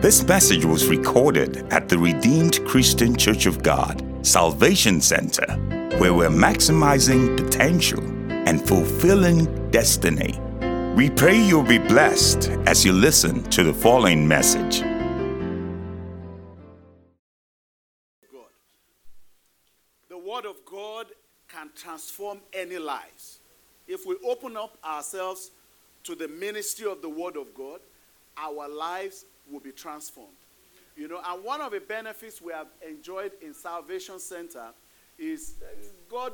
This message was recorded at the Redeemed Christian Church of God, Salvation Center, where we're maximizing potential and fulfilling destiny. We pray you'll be blessed as you listen to the following message. God. The Word of God can transform any lives. If we open up ourselves to the ministry of the Word of God, our lives will be transformed. You know, and one of the benefits we have enjoyed in Salvation Center is uh, God,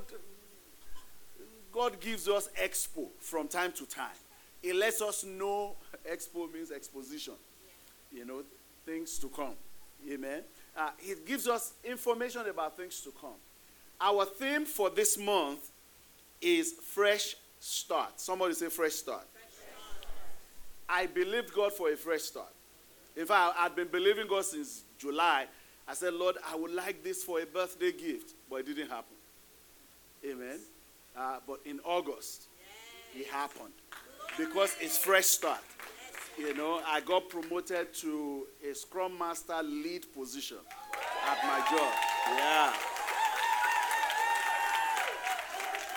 God gives us expo from time to time. It lets us know, expo means exposition, you know, things to come. Amen. Uh, it gives us information about things to come. Our theme for this month is fresh start. Somebody say fresh start. I believed God for a fresh start. In fact, I'd been believing God since July. I said, Lord, I would like this for a birthday gift, but it didn't happen. Amen. Uh, but in August, it happened because it's fresh start. You know, I got promoted to a Scrum Master lead position at my job. Yeah.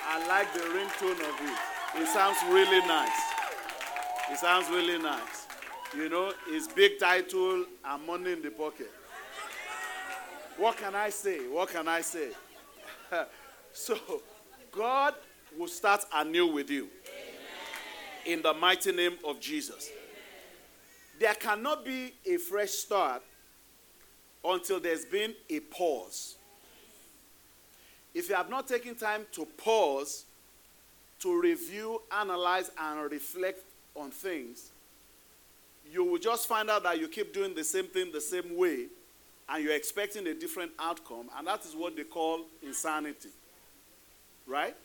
I like the ringtone of it. It sounds really nice. It sounds really nice. You know, his big title and money in the pocket. What can I say? What can I say? so, God will start anew with you. In the mighty name of Jesus. There cannot be a fresh start until there's been a pause. If you have not taken time to pause, to review, analyze, and reflect on things, you will just find out that you keep doing the same thing the same way and you're expecting a different outcome, and that is what they call insanity. Right?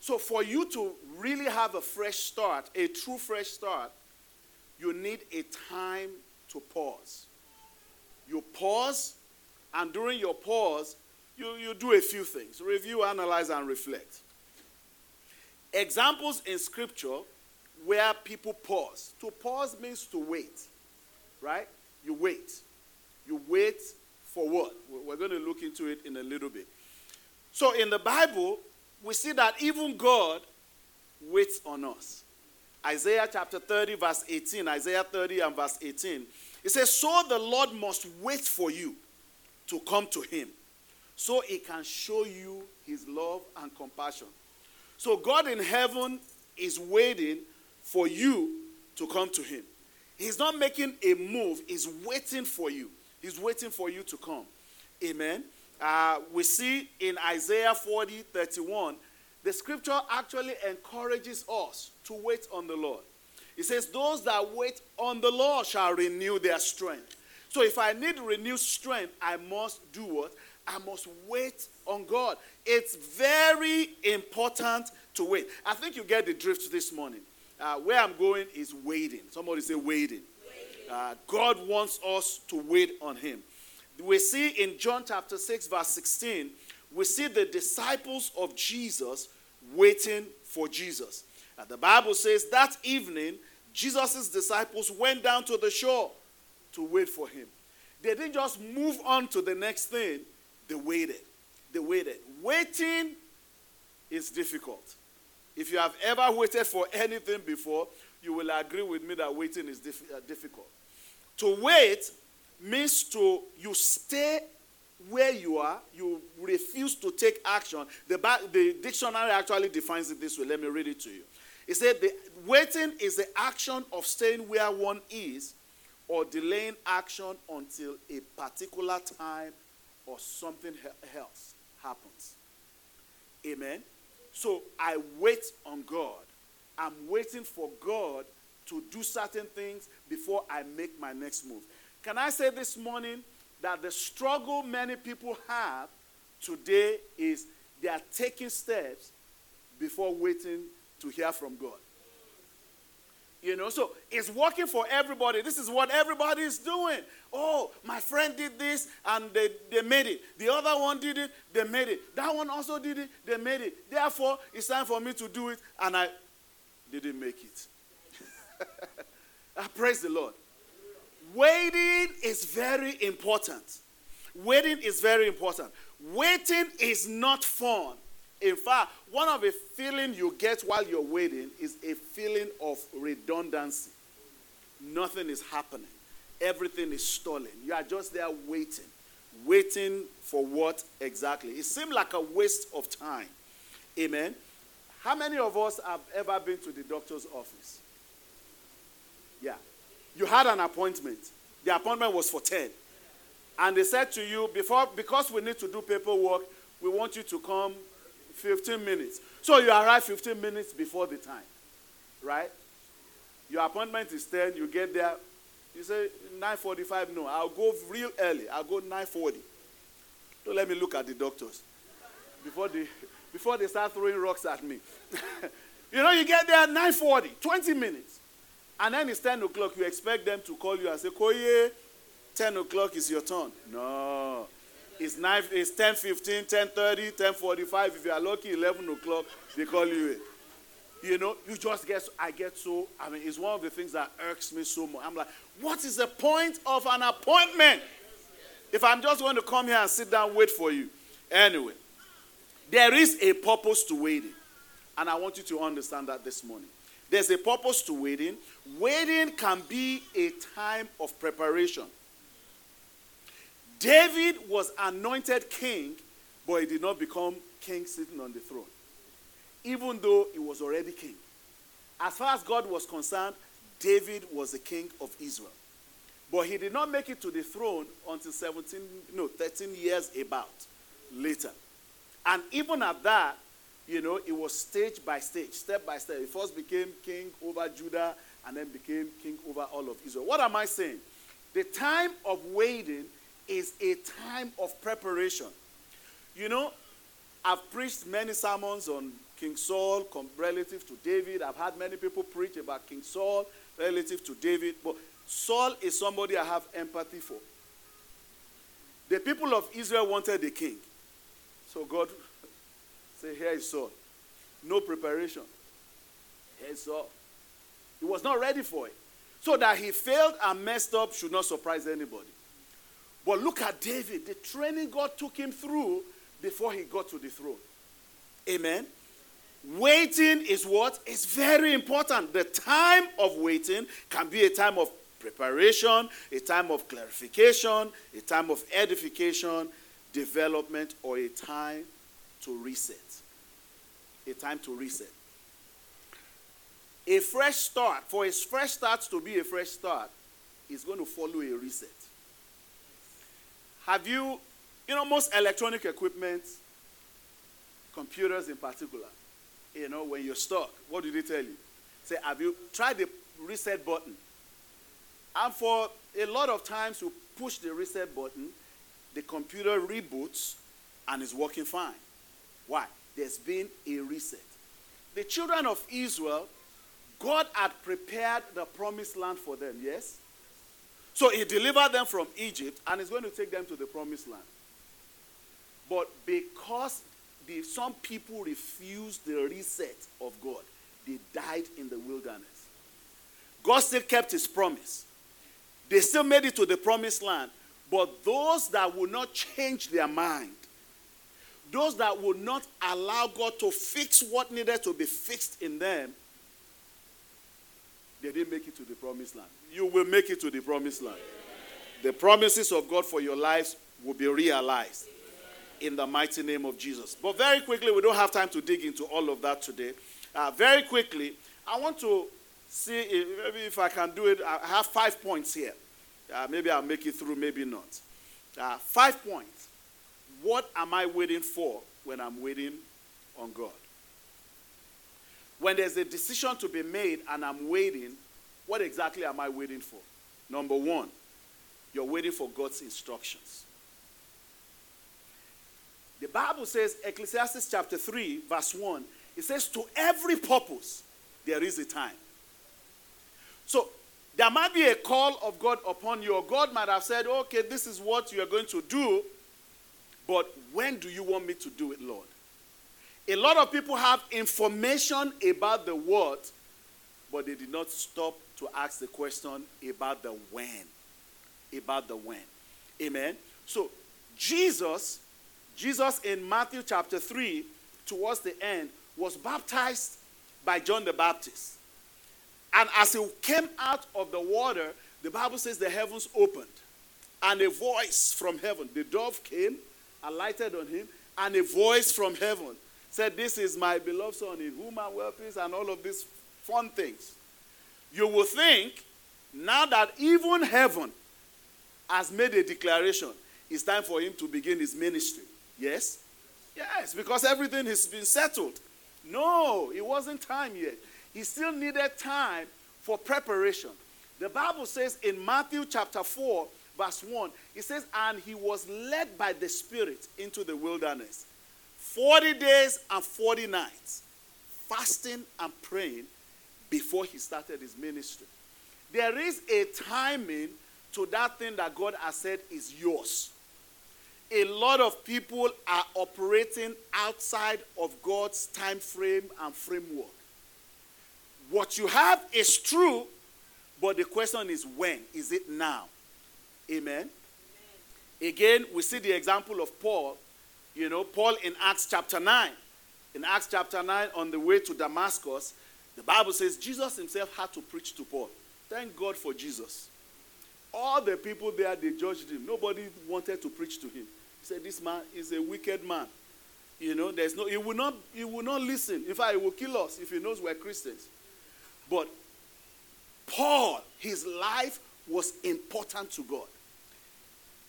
So, for you to really have a fresh start, a true fresh start, you need a time to pause. You pause, and during your pause, you, you do a few things review, analyze, and reflect. Examples in scripture where people pause. To pause means to wait, right? You wait. You wait for what? We're going to look into it in a little bit. So in the Bible, we see that even God waits on us. Isaiah chapter 30, verse 18, Isaiah 30 and verse 18. It says, So the Lord must wait for you to come to him, so he can show you his love and compassion. So God in heaven is waiting for you to come to him. He's not making a move, he's waiting for you. He's waiting for you to come. Amen. Uh, we see in Isaiah 40 31, the scripture actually encourages us to wait on the Lord. It says, Those that wait on the Lord shall renew their strength. So if I need renewed strength, I must do what? I must wait on God. It's very important to wait. I think you get the drift this morning. Uh, where I'm going is waiting. Somebody say waiting. Uh, God wants us to wait on Him. We see in John chapter 6, verse 16, we see the disciples of Jesus waiting for Jesus. And the Bible says that evening, Jesus' disciples went down to the shore to wait for him. They didn't just move on to the next thing, they waited. They waited. Waiting is difficult. If you have ever waited for anything before, you will agree with me that waiting is uh, difficult. To wait means to you stay where you are, you refuse to take action. The, the dictionary actually defines it this way. Let me read it to you. It said the waiting is the action of staying where one is or delaying action until a particular time or something else happens. Amen. So I wait on God. I'm waiting for God to do certain things before I make my next move. Can I say this morning that the struggle many people have today is they are taking steps before waiting to hear from God. You know, so it's working for everybody. This is what everybody is doing. Oh, my friend did this and they, they made it. The other one did it, they made it. That one also did it, they made it. Therefore, it's time for me to do it, and I didn't make it. I praise the Lord. Waiting is very important. Waiting is very important. Waiting is not fun. In fact, one of the feeling you get while you're waiting is a feeling of redundancy. Nothing is happening. Everything is stalling. You are just there waiting. Waiting for what exactly? It seemed like a waste of time. Amen. How many of us have ever been to the doctor's office? Yeah. You had an appointment. The appointment was for 10. And they said to you, before, because we need to do paperwork, we want you to come 15 minutes. So you arrive 15 minutes before the time, right? Your appointment is 10, you get there, you say 9.45, no, I'll go real early. I'll go 9.40. Don't let me look at the doctors before they, before they start throwing rocks at me. you know, you get there at 9.40, 20 minutes. And then it's 10 o'clock. You expect them to call you and say, Koye, 10 o'clock is your turn. No. It's, 9, it's 10 15, 10 30, 10 45. If you are lucky, 11 o'clock, they call you in. You know, you just get, I get so, I mean, it's one of the things that irks me so much. I'm like, what is the point of an appointment? If I'm just going to come here and sit down, wait for you. Anyway, there is a purpose to waiting. And I want you to understand that this morning. There's a purpose to waiting. Waiting can be a time of preparation. David was anointed king, but he did not become king sitting on the throne, even though he was already king. As far as God was concerned, David was the king of Israel. But he did not make it to the throne until 17, no, 13 years about later. And even at that, you know, it was stage by stage, step by step. He first became king over Judah and then became king over all of Israel. What am I saying? The time of waiting is a time of preparation. You know, I've preached many sermons on King Saul relative to David. I've had many people preach about King Saul relative to David. But Saul is somebody I have empathy for. The people of Israel wanted a king. So God said, Here is Saul. No preparation. Here is Saul. He was not ready for it. So that he failed and messed up should not surprise anybody. But look at David, the training God took him through before he got to the throne. Amen. Waiting is what? It's very important. The time of waiting can be a time of preparation, a time of clarification, a time of edification, development, or a time to reset. A time to reset. A fresh start, for a fresh start to be a fresh start, is going to follow a reset. Have you, you know, most electronic equipment, computers in particular, you know, when you're stuck, what do they tell you? Say, have you tried the reset button? And for a lot of times, you push the reset button, the computer reboots and is working fine. Why? There's been a reset. The children of Israel, God had prepared the promised land for them, yes? So he delivered them from Egypt and is going to take them to the promised land. But because the, some people refused the reset of God, they died in the wilderness. God still kept his promise. They still made it to the promised land. But those that would not change their mind, those that would not allow God to fix what needed to be fixed in them, they didn't make it to the promised land. You will make it to the promised land. The promises of God for your lives will be realized in the mighty name of Jesus. But very quickly, we don't have time to dig into all of that today. Uh, very quickly, I want to see if, maybe if I can do it. I have five points here. Uh, maybe I'll make it through, maybe not. Uh, five points. What am I waiting for when I'm waiting on God? When there's a decision to be made and I'm waiting, what exactly am I waiting for? Number one, you're waiting for God's instructions. The Bible says, Ecclesiastes chapter 3, verse 1, it says, To every purpose there is a time. So there might be a call of God upon you, God might have said, Okay, this is what you are going to do, but when do you want me to do it, Lord? A lot of people have information about the word, but they did not stop to ask the question about the when. about the when. Amen. So, Jesus, Jesus in Matthew chapter 3, towards the end, was baptized by John the Baptist. And as he came out of the water, the Bible says the heavens opened. And a voice from heaven, the dove came, alighted on him, and a voice from heaven said, This is my beloved son in whom I'm well pleased, and all of these fun things. You will think, now that even heaven has made a declaration, it's time for him to begin his ministry. Yes? Yes, because everything has been settled. No, it wasn't time yet. He still needed time for preparation. The Bible says in Matthew chapter 4, verse 1, it says, And he was led by the Spirit into the wilderness 40 days and 40 nights, fasting and praying before he started his ministry. There is a timing to that thing that God has said is yours. A lot of people are operating outside of God's time frame and framework. What you have is true, but the question is when? Is it now? Amen. Amen. Again, we see the example of Paul. You know, Paul in Acts chapter 9. In Acts chapter 9, on the way to Damascus, the Bible says Jesus himself had to preach to Paul. Thank God for Jesus. All the people there, they judged him. Nobody wanted to preach to him. He said, This man is a wicked man. You know, there's no, he will not, he will not listen. In fact, he will kill us if he knows we're Christians. But Paul, his life was important to God.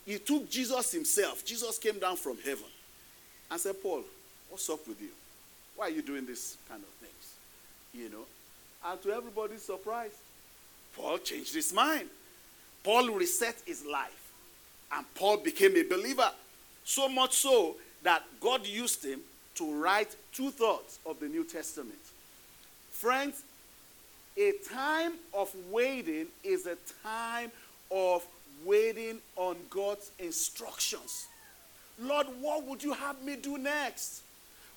He took Jesus himself. Jesus came down from heaven and said, Paul, what's up with you? Why are you doing this kind of things? You know? And to everybody's surprise, Paul changed his mind. Paul reset his life. And Paul became a believer. So much so that God used him to write two thirds of the New Testament. Friends, a time of waiting is a time of waiting on God's instructions. Lord, what would you have me do next?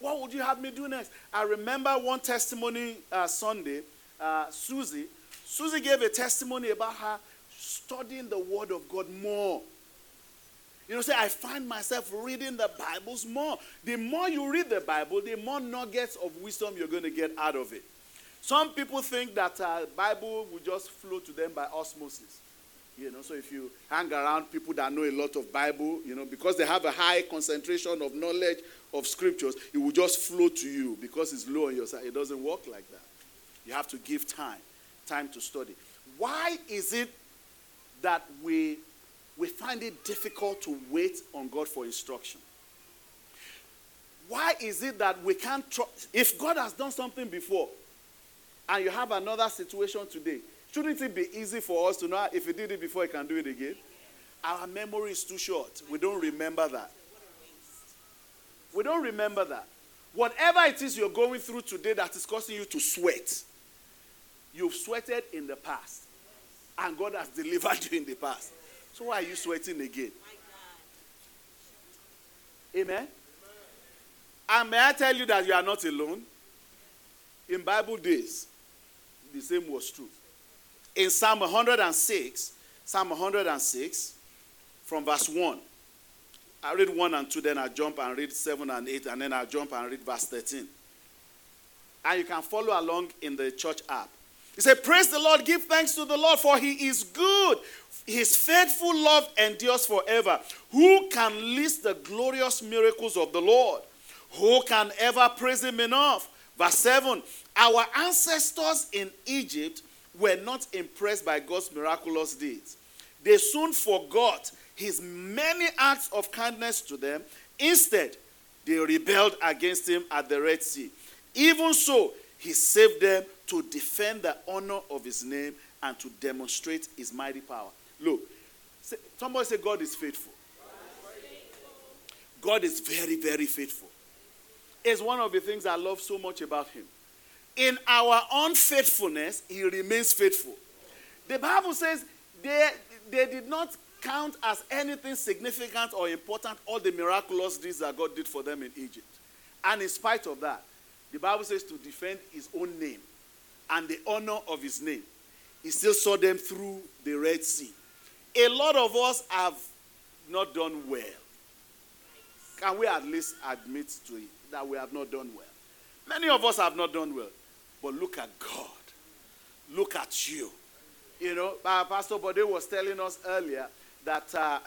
What would you have me do next? I remember one testimony uh, Sunday, uh, Susie. Susie gave a testimony about her studying the Word of God more. You know, say, I find myself reading the Bibles more. The more you read the Bible, the more nuggets of wisdom you're going to get out of it. Some people think that uh, Bible will just flow to them by osmosis. You know, so if you hang around people that know a lot of Bible, you know, because they have a high concentration of knowledge of scriptures, it will just flow to you because it's low on your side. It doesn't work like that. You have to give time, time to study. Why is it that we we find it difficult to wait on God for instruction? Why is it that we can't trust? If God has done something before, and you have another situation today, shouldn't it be easy for us to know ah, if he did it before, he can do it again? Our memory is too short. We don't remember that. We don't remember that. Whatever it is you're going through today that is causing you to sweat, you've sweated in the past. And God has delivered you in the past. So why are you sweating again? Amen. And may I tell you that you are not alone? In Bible days, the same was true. In Psalm 106, Psalm 106, from verse 1, I read 1 and 2, then I jump and read 7 and 8, and then I jump and read verse 13. And you can follow along in the church app. He said, Praise the Lord, give thanks to the Lord, for he is good. His faithful love endures forever. Who can list the glorious miracles of the Lord? Who can ever praise him enough? Verse 7 Our ancestors in Egypt were not impressed by God's miraculous deeds. They soon forgot his many acts of kindness to them. Instead, they rebelled against him at the Red Sea. Even so, he saved them to defend the honor of his name and to demonstrate his mighty power. Look, somebody say, God is faithful. God is very, very faithful. It's one of the things I love so much about him. In our unfaithfulness, he remains faithful. The Bible says they, they did not count as anything significant or important all the miraculous deeds that God did for them in Egypt. And in spite of that, the Bible says to defend his own name and the honor of his name. He still saw them through the Red Sea. a lot of us have not done well. Can we at least admit to it that we have not done well? Many of us have not done well. But look at God. Look at you. You know, Pastor Bode was telling us earlier that uh,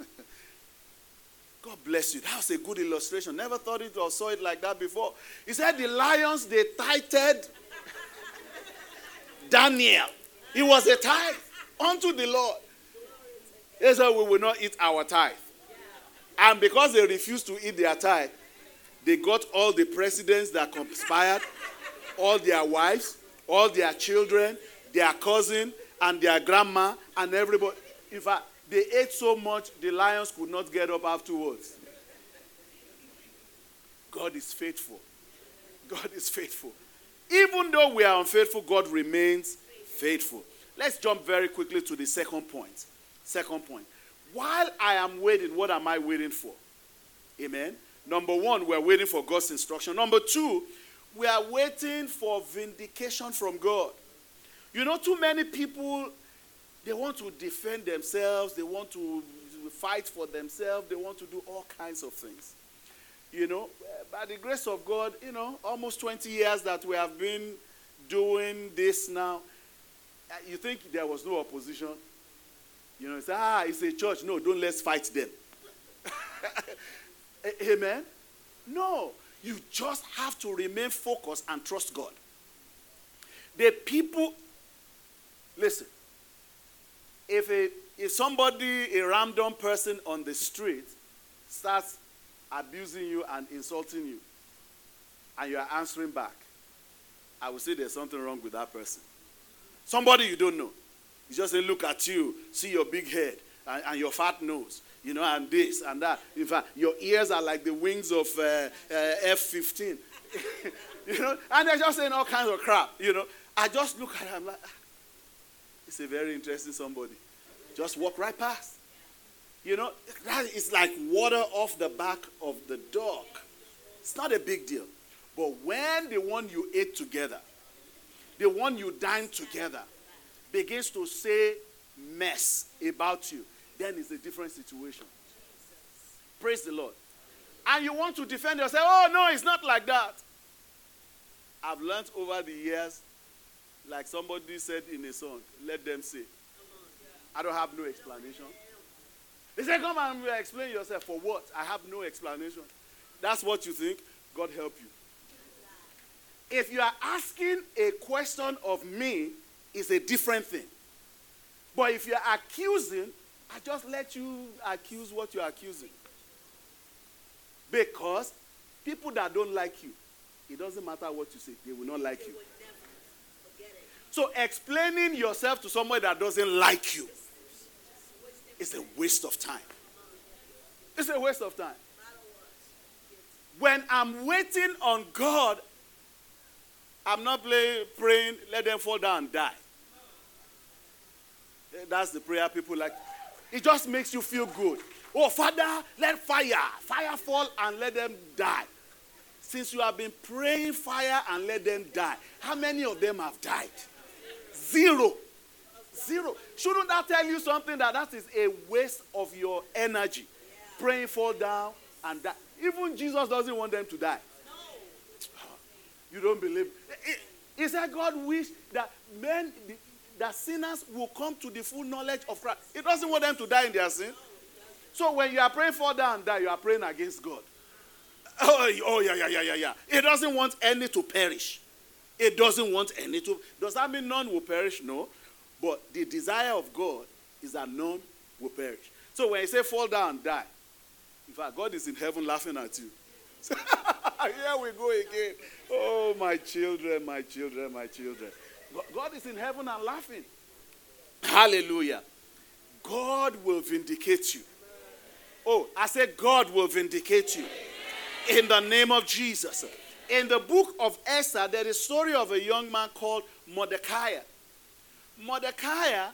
God bless you. That was a good illustration. Never thought it or saw it like that before. He said the lions they tighted Daniel. He was a tithe unto the Lord. He said we will not eat our tithe. And because they refused to eat their tithe, they got all the presidents that conspired, all their wives, all their children, their cousin, and their grandma, and everybody. In fact, they ate so much the lions could not get up afterwards. God is faithful. God is faithful. Even though we are unfaithful, God remains faithful. Let's jump very quickly to the second point. Second point. While I am waiting, what am I waiting for? Amen. Number one, we're waiting for God's instruction. Number two, we are waiting for vindication from God. You know, too many people, they want to defend themselves, they want to fight for themselves, they want to do all kinds of things. You know, by the grace of God, you know, almost 20 years that we have been doing this now, uh, you think there was no opposition? You know, it's, ah, it's a church. No, don't let's fight them. Amen? No. You just have to remain focused and trust God. The people, listen, if, a, if somebody, a random person on the street, starts abusing you and insulting you, and you are answering back, I will say there's something wrong with that person. Somebody you don't know. He just say, look at you, see your big head and, and, your fat nose, you know, and this and that. In fact, your ears are like the wings of uh, uh, F 15. you know, and they're just saying all kinds of crap, you know. I just look at him like, ah, it's a very interesting somebody. Just walk right past. You know, that is like water off the back of the dog. It's not a big deal. But when the one you ate together, the one you dined together, begins to say mess about you, then it's a different situation. Praise the Lord. And you want to defend yourself. Oh, no, it's not like that. I've learned over the years, like somebody said in a song, let them say. I don't have no explanation. They say, Come and explain yourself. For what? I have no explanation. That's what you think. God help you. If you are asking a question of me, it's a different thing. But if you're accusing, I just let you accuse what you're accusing. Because people that don't like you, it doesn't matter what you say, they will not like you. So explaining yourself to somebody that doesn't like you it's a waste of time. It's a waste of time. When I'm waiting on God, I'm not play, praying, let them fall down and die. That's the prayer people like. It just makes you feel good. Oh, Father, let fire, fire fall and let them die. Since you have been praying fire and let them die, how many of them have died? Zero. Zero. Shouldn't that tell you something that that is a waste of your energy? Yeah. Praying fall down and die. Even Jesus doesn't want them to die. No. You don't believe. Is that God wish that men, that sinners will come to the full knowledge of Christ? It doesn't want them to die in their sin. So when you are praying fall down and die, you are praying against God. Oh, oh yeah, yeah, yeah, yeah, yeah. It doesn't want any to perish. It doesn't want any to. Does that mean none will perish? No. But the desire of God is that none will perish. So when you say fall down, die, in fact, God is in heaven laughing at you. Here we go again. Oh, my children, my children, my children. God is in heaven and laughing. Hallelujah. God will vindicate you. Oh, I said God will vindicate you. In the name of Jesus. In the book of Esther, there is a story of a young man called Mordecai. Mordecai,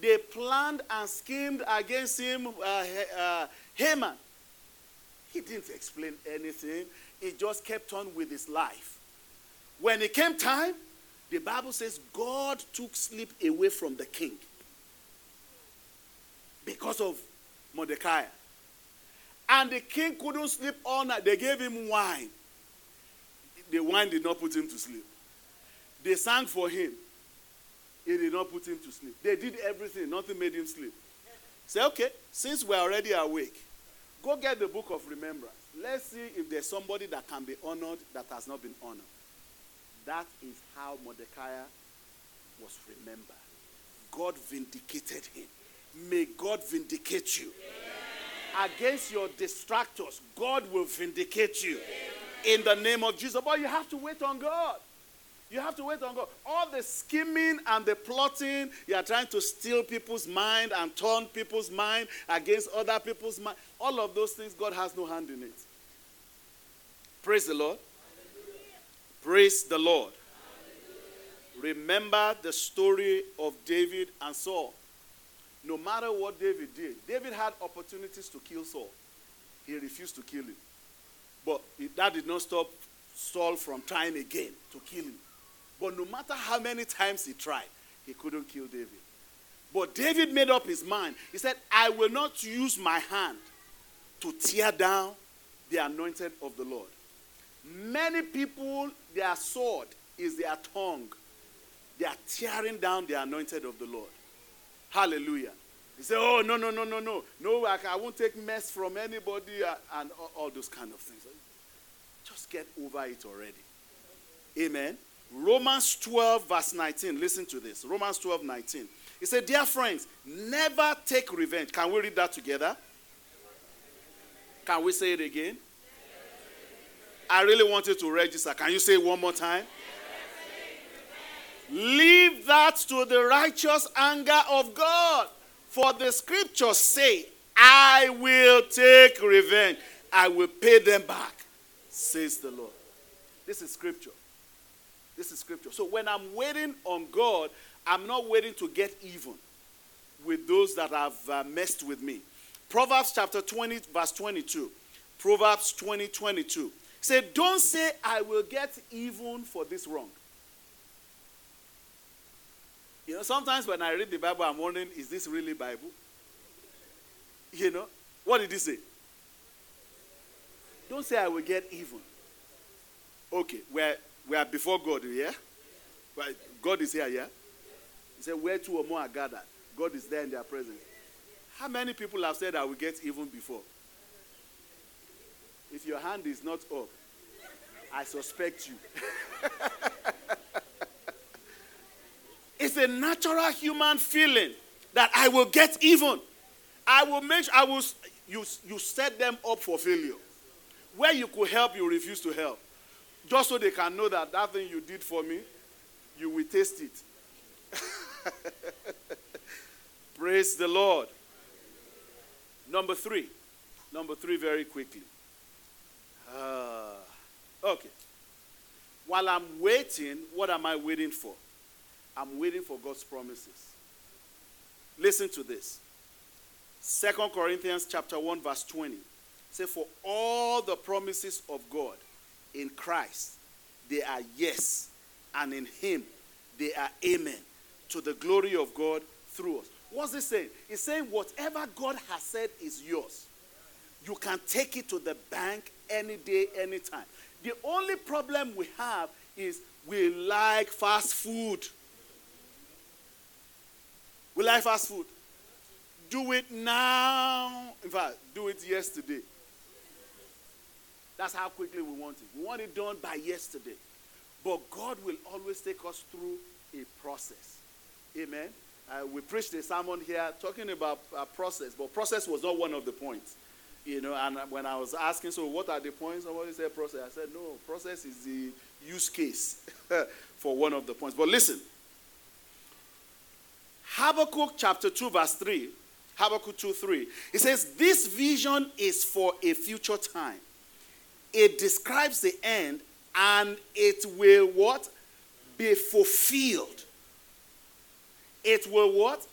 they planned and schemed against him, uh, uh, Haman. He didn't explain anything, he just kept on with his life. When it came time, the Bible says God took sleep away from the king. because of Mordecai. And the king couldn't sleep all night. They gave him wine. The wine did not put him to sleep. They sang for him. It did not put him to sleep. They did everything. Nothing made him sleep. Say, okay, since we're already awake, go get the book of remembrance. Let's see if there's somebody that can be honored that has not been honored. That is how Mordecai was remembered. God vindicated him. May God vindicate you. Against your distractors, God will vindicate you. In the name of Jesus. But you have to wait on God. You have to wait on God. All the scheming and the plotting, you are trying to steal people's mind and turn people's mind against other people's mind. All of those things, God has no hand in it. Praise the Lord. Praise the Lord. Remember the story of David and Saul. No matter what David did, David had opportunities to kill Saul. He refused to kill him. But that did not stop Saul from trying again to kill him. But no matter how many times he tried, he couldn't kill David. But David made up his mind. He said, I will not use my hand to tear down the anointed of the Lord. Many people, their sword is their tongue. They are tearing down the anointed of the Lord. Hallelujah. He said, Oh, no, no, no, no, no. No, I, I won't take mess from anybody uh, and all, all those kind of things. Just get over it already. Amen. Romans 12, verse 19. Listen to this. Romans 12, 19. He said, Dear friends, never take revenge. Can we read that together? Can we say it again? I really want you to register. Can you say one more time? Leave that to the righteous anger of God. For the scriptures say, I will take revenge. I will pay them back, says the Lord. This is scripture. This is scripture. So when I'm waiting on God, I'm not waiting to get even with those that have uh, messed with me. Proverbs chapter 20, verse 22. Proverbs 20, 22. Say, don't say, I will get even for this wrong. You know, sometimes when I read the Bible, I'm wondering, is this really Bible? You know, what did he say? Don't say I will get even. Okay, we're, we are before God, yeah? God is here, yeah? He said, where two or more are gathered, God is there in their presence. How many people have said I will get even before? If your hand is not up, I suspect you. it's a natural human feeling that I will get even. I will make I will you, you set them up for failure. Where you could help, you refuse to help. Just so they can know that that thing you did for me, you will taste it. Praise the Lord. Number three. Number three, very quickly. Uh, okay. While I'm waiting, what am I waiting for? I'm waiting for God's promises. Listen to this. Second Corinthians chapter 1 verse 20. Say for all the promises of God in Christ they are yes and in him they are amen to the glory of God through us. What's he saying? He's saying whatever God has said is yours. You can take it to the bank any day, anytime. The only problem we have is we like fast food. We like fast food. Do it now. In fact, do it yesterday. That's how quickly we want it. We want it done by yesterday. But God will always take us through a process. Amen. Uh, we preached a sermon here talking about a process, but process was not one of the points. You know, and when I was asking, so what are the points? Somebody said process. I said, no, process is the use case for one of the points. But listen, Habakkuk chapter 2, verse 3, Habakkuk 2 3, it says, This vision is for a future time. It describes the end and it will what? Be fulfilled. It will what?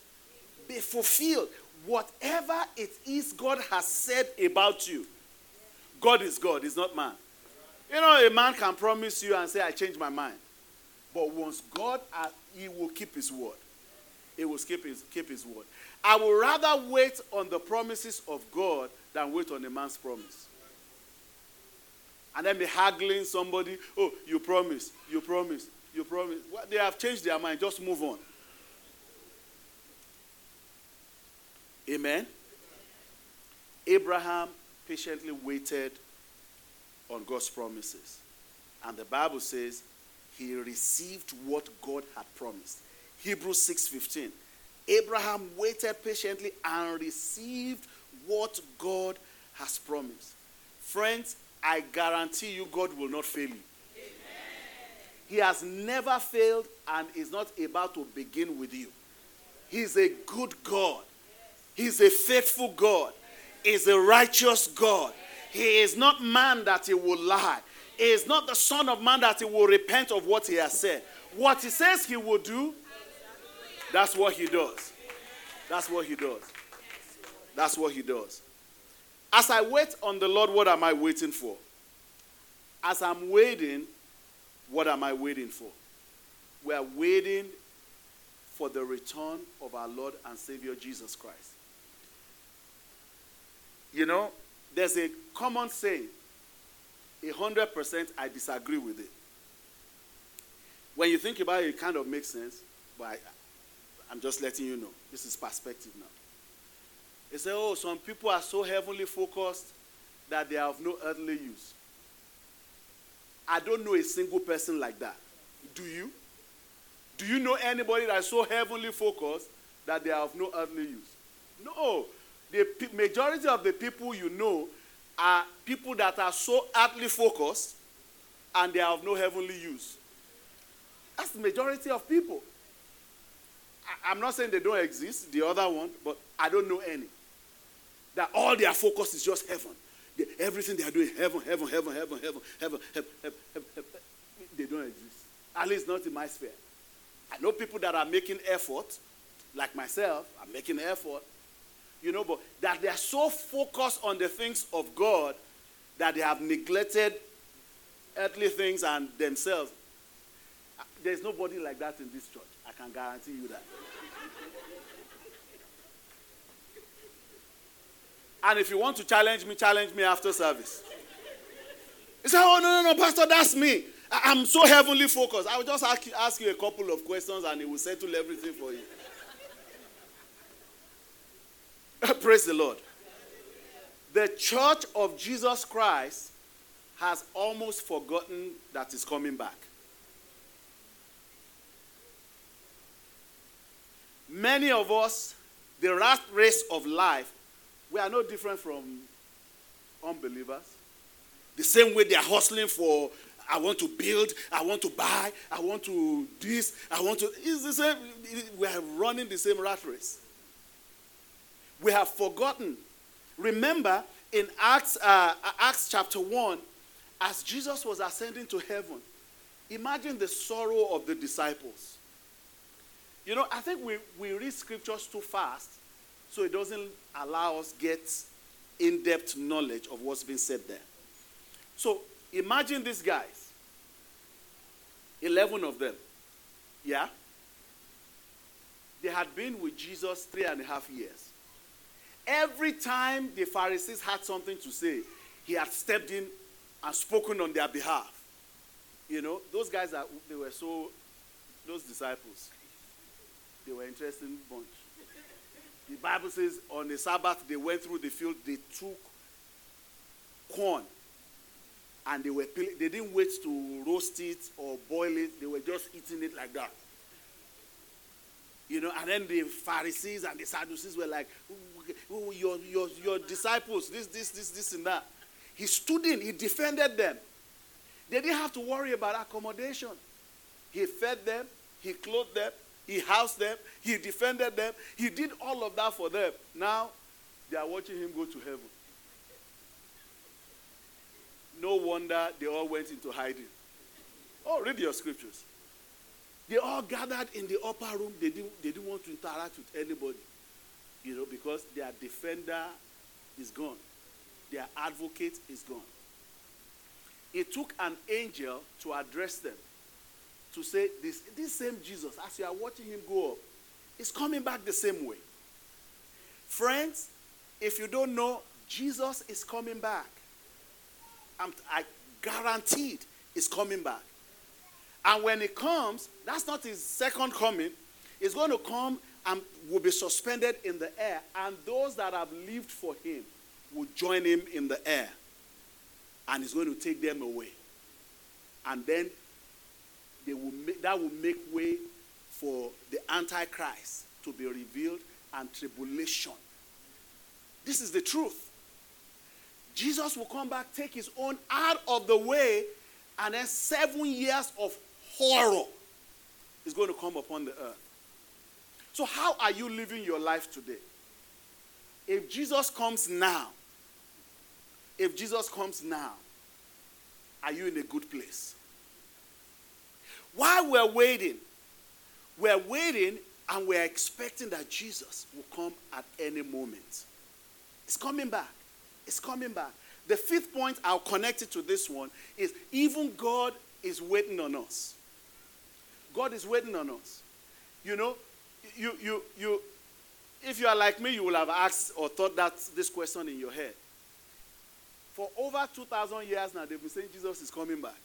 Be fulfilled. Whatever it is God has said about you, God is God, is not man. You know, a man can promise you and say, I change my mind. But once God, uh, he will keep his word. he will keep his, keep his word. I would rather wait on the promises of God than wait on a man's promise. And then be haggling somebody, oh, you promise, you promise, you promise. Well, they have changed their mind. Just move on. Amen. Abraham patiently waited on God's promises. And the Bible says he received what God had promised. Hebrews 6:15. Abraham waited patiently and received what God has promised. Friends, I guarantee you God will not fail you. He has never failed and is not about to begin with you. He's a good God. He's a faithful God. He's a righteous God. He is not man that he will lie. He is not the son of man that he will repent of what he has said. What he says he will do, that's what he does. That's what he does. That's what he does. As I wait on the Lord, what am I waiting for? As I'm waiting, what am I waiting for? We are waiting for the return of our Lord and Savior Jesus Christ. You know, there's a common saying, a hundred percent I disagree with it. When you think about it, it kind of makes sense, but I, I'm just letting you know. This is perspective now. They say, oh, some people are so heavenly focused that they have no earthly use. I don't know a single person like that. Do you? Do you know anybody that is so heavenly focused that they have no earthly use? No. The majority of the people you know are people that are so earthly focused and they have no heavenly use. That's the majority of people. I, am not saying they don't exist, the other one, but I don't know any. That all their focus is just heaven. They, everything they are doing, heaven, heaven, heaven, heaven, heaven, heaven, heaven, heaven, they don't exist. At least not in my sphere. I know people that are making effort, like myself, I'm making effort, you know, but that they are so focused on the things of God that they have neglected earthly things and themselves. There's nobody like that in this church. I can guarantee you that. and if you want to challenge me, challenge me after service. He said, Oh, no, no, no, Pastor, that's me. I'm so heavenly focused. I will just ask you, ask you a couple of questions and it will settle everything for you. Praise the Lord. The church of Jesus Christ has almost forgotten that he's coming back. Many of us, the rat race of life, we are no different from unbelievers. The same way they are hustling for, I want to build, I want to buy, I want to this, I want to. It's the same. We are running the same rat race. We have forgotten. Remember in Acts, uh, Acts chapter 1, as Jesus was ascending to heaven, imagine the sorrow of the disciples. You know, I think we, we read scriptures too fast, so it doesn't allow us get in-depth knowledge of what's been said there. So imagine these guys. 11 of them. Yeah? They had been with Jesus three and a half years. Every time the Pharisees had something to say, he had stepped in and spoken on their behalf. You know, those guys they were so those disciples. They were interesting bunch. The Bible says on the Sabbath they went through the field, they took corn and they were they didn't wait to roast it or boil it, they were just eating it like that. You know, and then the Pharisees and the Sadducees were like, your, your, your disciples, this, this, this, this, and that. He stood in, he defended them. They didn't have to worry about accommodation. He fed them, he clothed them, he housed them, he defended them, he did all of that for them. Now, they are watching him go to heaven. No wonder they all went into hiding. Oh, read your scriptures. They all gathered in the upper room. They didn't, they didn't want to interact with anybody. You know, because their defender is gone, their advocate is gone. It took an angel to address them to say, this, this same Jesus, as you are watching him go up, is coming back the same way. Friends, if you don't know, Jesus is coming back. I'm, I guaranteed is coming back. And when it comes, that's not his second coming. It's going to come and will be suspended in the air. And those that have lived for him will join him in the air. And he's going to take them away. And then they will make, that will make way for the Antichrist to be revealed and tribulation. This is the truth. Jesus will come back, take his own out of the way, and then seven years of horror is going to come upon the earth. So, how are you living your life today? If Jesus comes now, if Jesus comes now, are you in a good place? While we're waiting, we're waiting and we're expecting that Jesus will come at any moment. It's coming back. It's coming back. The fifth point I'll connect it to this one is even God is waiting on us. God is waiting on us. You know, you you you if you are like me, you will have asked or thought that this question in your head. For over 2,000 years now, they've been saying Jesus is coming back.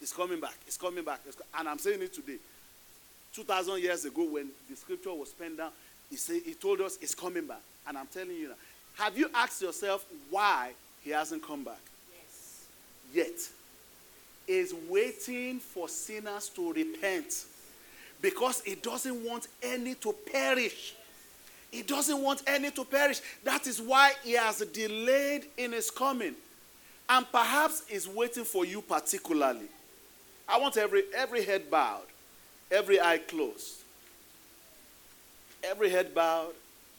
He's coming back. He's coming back. And I'm saying it today. 2,000 years ago, when the scripture was penned down, he, said, he told us he's coming back. And I'm telling you now. Have you asked yourself why he hasn't come back? Yes. Yet. Is waiting for sinners to repent because he doesn't want any to perish. He doesn't want any to perish. That is why he has delayed in his coming. And perhaps is waiting for you particularly. I want every, every head bowed, every eye closed. Every head bowed,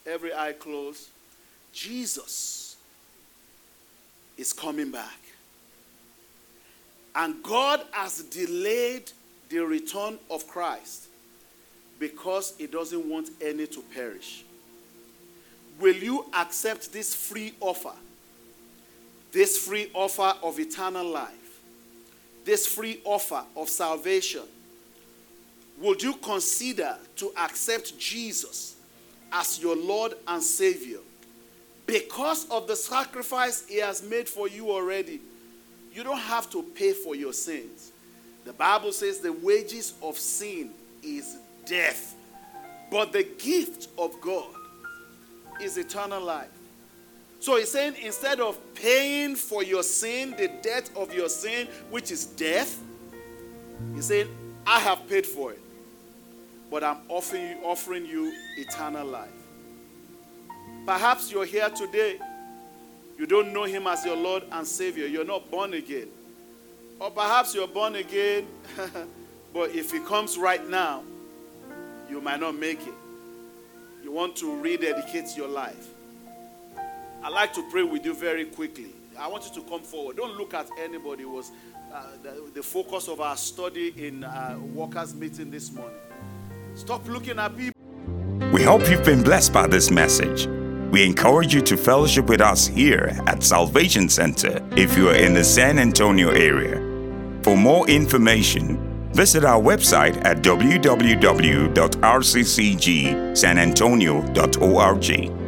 every eye closed. Jesus is coming back. And God has delayed the return of Christ because He doesn't want any to perish. Will you accept this free offer? This free offer of eternal life? This free offer of salvation? Would you consider to accept Jesus as your Lord and Savior because of the sacrifice He has made for you already? You don't have to pay for your sins. The Bible says the wages of sin is death, but the gift of God is eternal life. So he's saying instead of paying for your sin, the debt of your sin, which is death, he's saying, I have paid for it. But I'm offering you, offering you eternal life. Perhaps you're here today. You don't know him as your Lord and Savior. You're not born again. Or perhaps you're born again, but if he comes right now, you might not make it you want to rededicate your life, I'd like to pray with you very quickly. I want you to come forward. Don't look at anybody. It was uh, the, the, focus of our study in uh, workers' meeting this morning. Stop looking at people. We hope you've been blessed by this message. We encourage you to fellowship with us here at Salvation Center if you are in the San Antonio area. For more information, Visit our website at www.rccgsanantonio.org.